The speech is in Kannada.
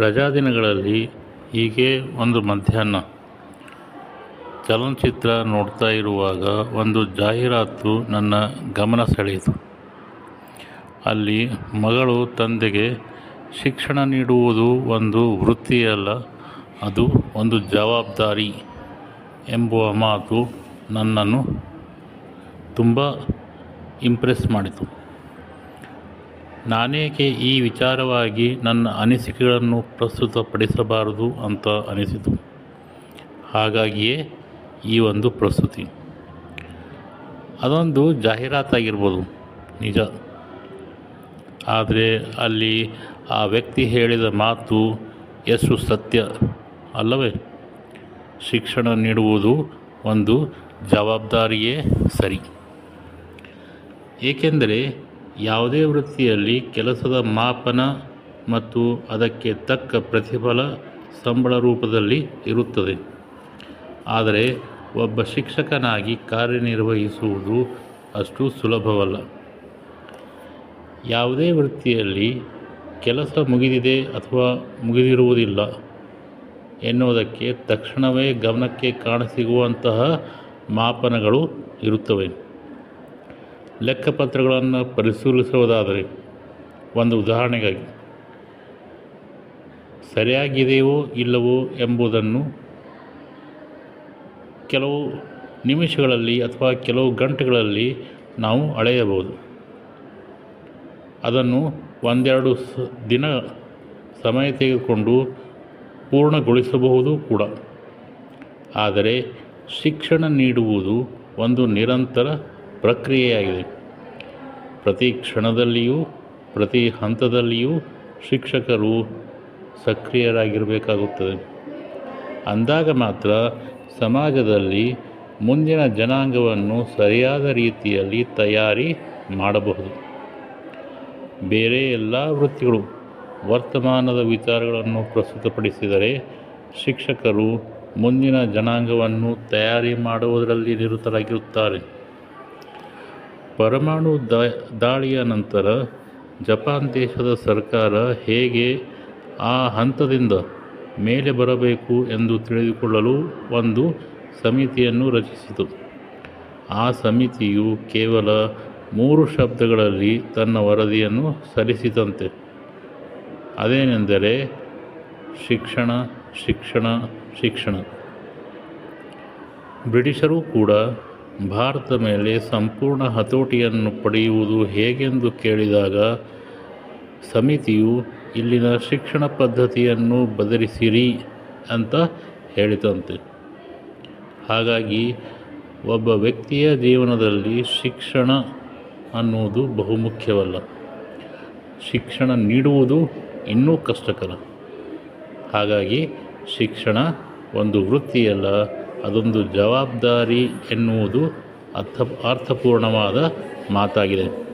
ರಜಾದಿನಗಳಲ್ಲಿ ಹೀಗೆ ಒಂದು ಮಧ್ಯಾಹ್ನ ಚಲನಚಿತ್ರ ನೋಡ್ತಾ ಇರುವಾಗ ಒಂದು ಜಾಹೀರಾತು ನನ್ನ ಗಮನ ಸೆಳೆಯಿತು. ಅಲ್ಲಿ ಮಗಳು ತಂದೆಗೆ ಶಿಕ್ಷಣ ನೀಡುವುದು ಒಂದು ವೃತ್ತಿಯಲ್ಲ, ಅದು ಒಂದು ಜವಾಬ್ದಾರಿ ಎಂಬುವ ಮಾತು ನನ್ನನ್ನು ತುಂಬ ಇಂಪ್ರೆಸ್ ಮಾಡಿತು. ನಾನೇಕೆ ಈ ವಿಚಾರವಾಗಿ ನನ್ನ ಅನಿಸಿಕೆಗಳನ್ನು ಪ್ರಸ್ತುತಪಡಿಸಬಾರದು ಅಂತ ಅನಿಸಿತು. ಹಾಗಾಗಿಯೇ ಈ ಒಂದು ಪ್ರಸ್ತುತಿ. ಅದೊಂದು ಜಾಹೀರಾತಾಗಿರ್ಬೋದು ನಿಜ. ಆದರೆ ಅಲ್ಲಿ ಆ ವ್ಯಕ್ತಿ ಹೇಳಿದ ಮಾತು ಎಷ್ಟು ಸತ್ಯ ಅಲ್ಲವೇ? ಶಿಕ್ಷಣ ನೀಡುವುದು ಒಂದು ಜವಾಬ್ದಾರಿಯೇ ಸರಿ. ಏಕೆಂದರೆ ಯಾವುದೇ ವೃತ್ತಿಯಲ್ಲಿ ಕೆಲಸದ ಮಾಪನ ಮತ್ತು ಅದಕ್ಕೆ ತಕ್ಕ ಪ್ರತಿಫಲ ಸಂಬಳ ರೂಪದಲ್ಲಿ ಇರುತ್ತದೆ. ಆದರೆ ಒಬ್ಬ ಶಿಕ್ಷಕನಾಗಿ ಕಾರ್ಯನಿರ್ವಹಿಸುವುದು ಅಷ್ಟು ಸುಲಭವಲ್ಲ. ಯಾವುದೇ ವೃತ್ತಿಯಲ್ಲಿ ಕೆಲಸ ಮುಗಿದಿದೆ ಅಥವಾ ಮುಗಿದಿರುವುದಿಲ್ಲ ಎನ್ನುವುದಕ್ಕೆ ತಕ್ಷಣವೇ ಗಮನಕ್ಕೆ ಕಾಣಸಿಗುವಂತಹ ಮಾಪನಗಳು ಇರುತ್ತವೆ. ಲೆಕ್ಕಪತ್ರಗಳನ್ನು ಪರಿಶೀಲಿಸುವುದಾದರೆ ಒಂದು ಉದಾಹರಣೆಗಾಗಿ, ಸರಿಯಾಗಿದೆಯೋ ಇಲ್ಲವೋ ಎಂಬುದನ್ನು ಕೆಲವು ನಿಮಿಷಗಳಲ್ಲಿ ಅಥವಾ ಕೆಲವು ಗಂಟೆಗಳಲ್ಲಿ ನಾವು ಅಳೆಯಬಹುದು. ಅದನ್ನು ಒಂದೆರಡು ದಿನ ಸಮಯ ತೆಗೆದುಕೊಂಡು ಪೂರ್ಣಗೊಳಿಸಬಹುದು ಕೂಡ. ಆದರೆ ಶಿಕ್ಷಣ ನೀಡುವುದು ಒಂದು ನಿರಂತರ ಪ್ರಕ್ರಿಯೆಯಾಗಿದೆ. ಪ್ರತಿ ಕ್ಷಣದಲ್ಲಿಯೂ, ಪ್ರತಿ ಹಂತದಲ್ಲಿಯೂ ಶಿಕ್ಷಕರು ಸಕ್ರಿಯರಾಗಿರಬೇಕಾಗುತ್ತದೆ. ಅಂದಾಗ ಮಾತ್ರ ಸಮಾಜದಲ್ಲಿ ಮುಂದಿನ ಜನಾಂಗವನ್ನು ಸರಿಯಾದ ರೀತಿಯಲ್ಲಿ ತಯಾರಿ ಮಾಡಬಹುದು. ಬೇರೆ ಎಲ್ಲ ವೃತ್ತಿಗಳು ವರ್ತಮಾನದ ವಿಚಾರಗಳನ್ನು ಪ್ರಸ್ತುತಪಡಿಸಿದರೆ ಶಿಕ್ಷಕರು ಮುಂದಿನ ಜನಾಂಗವನ್ನು ತಯಾರಿ ಮಾಡುವುದರಲ್ಲಿ ನಿರತರಾಗಿರುತ್ತಾರೆ. ಪರಮಾಣು ದಾಳಿಯ ನಂತರ ಜಪಾನ್ ದೇಶದ ಸರ್ಕಾರ ಹೇಗೆ ಆ ಹಂತದಿಂದ ಮೇಲೆ ಬರಬೇಕು ಎಂದು ತಿಳಿದುಕೊಳ್ಳಲು ಒಂದು ಸಮಿತಿಯನ್ನು ರಚಿಸಿತು. ಆ ಸಮಿತಿಯು ಕೇವಲ ಮೂರು ಶಬ್ದಗಳಲ್ಲಿ ತನ್ನ ವರದಿಯನ್ನು ಸಲ್ಲಿಸಿತಂತೆ. ಅದೇನೆಂದರೆ ಶಿಕ್ಷಣ ಶಿಕ್ಷಣ ಶಿಕ್ಷಣ. ಬ್ರಿಟಿಷರು ಕೂಡ ಭಾರತದ ಮೇಲೆ ಸಂಪೂರ್ಣ ಹತೋಟಿಯನ್ನು ಪಡೆಯುವುದು ಹೇಗೆಂದು ಕೇಳಿದಾಗ, ಸಮಿತಿಯು ಇಲ್ಲಿನ ಶಿಕ್ಷಣ ಪದ್ಧತಿಯನ್ನು ಬದಲಿಸಿರಿ ಅಂತ ಹೇಳಿತಂತೆ. ಹಾಗಾಗಿ ಒಬ್ಬ ವ್ಯಕ್ತಿಯ ಜೀವನದಲ್ಲಿ ಶಿಕ್ಷಣ ಅನ್ನುವುದು ಬಹುಮುಖ್ಯವಲ್ಲ. ಶಿಕ್ಷಣ ನೀಡುವುದು ಇನ್ನೂ ಕಷ್ಟಕರ. ಹಾಗಾಗಿ ಶಿಕ್ಷಣ ಒಂದು ವೃತ್ತಿಯಲ್ಲ. ಅದೊಂದು ಜವಾಬ್ದಾರಿ ಎನ್ನುವುದು ಅರ್ಥ ಅರ್ಥಪೂರ್ಣವಾದ ಮಾತಾಗಿದೆ.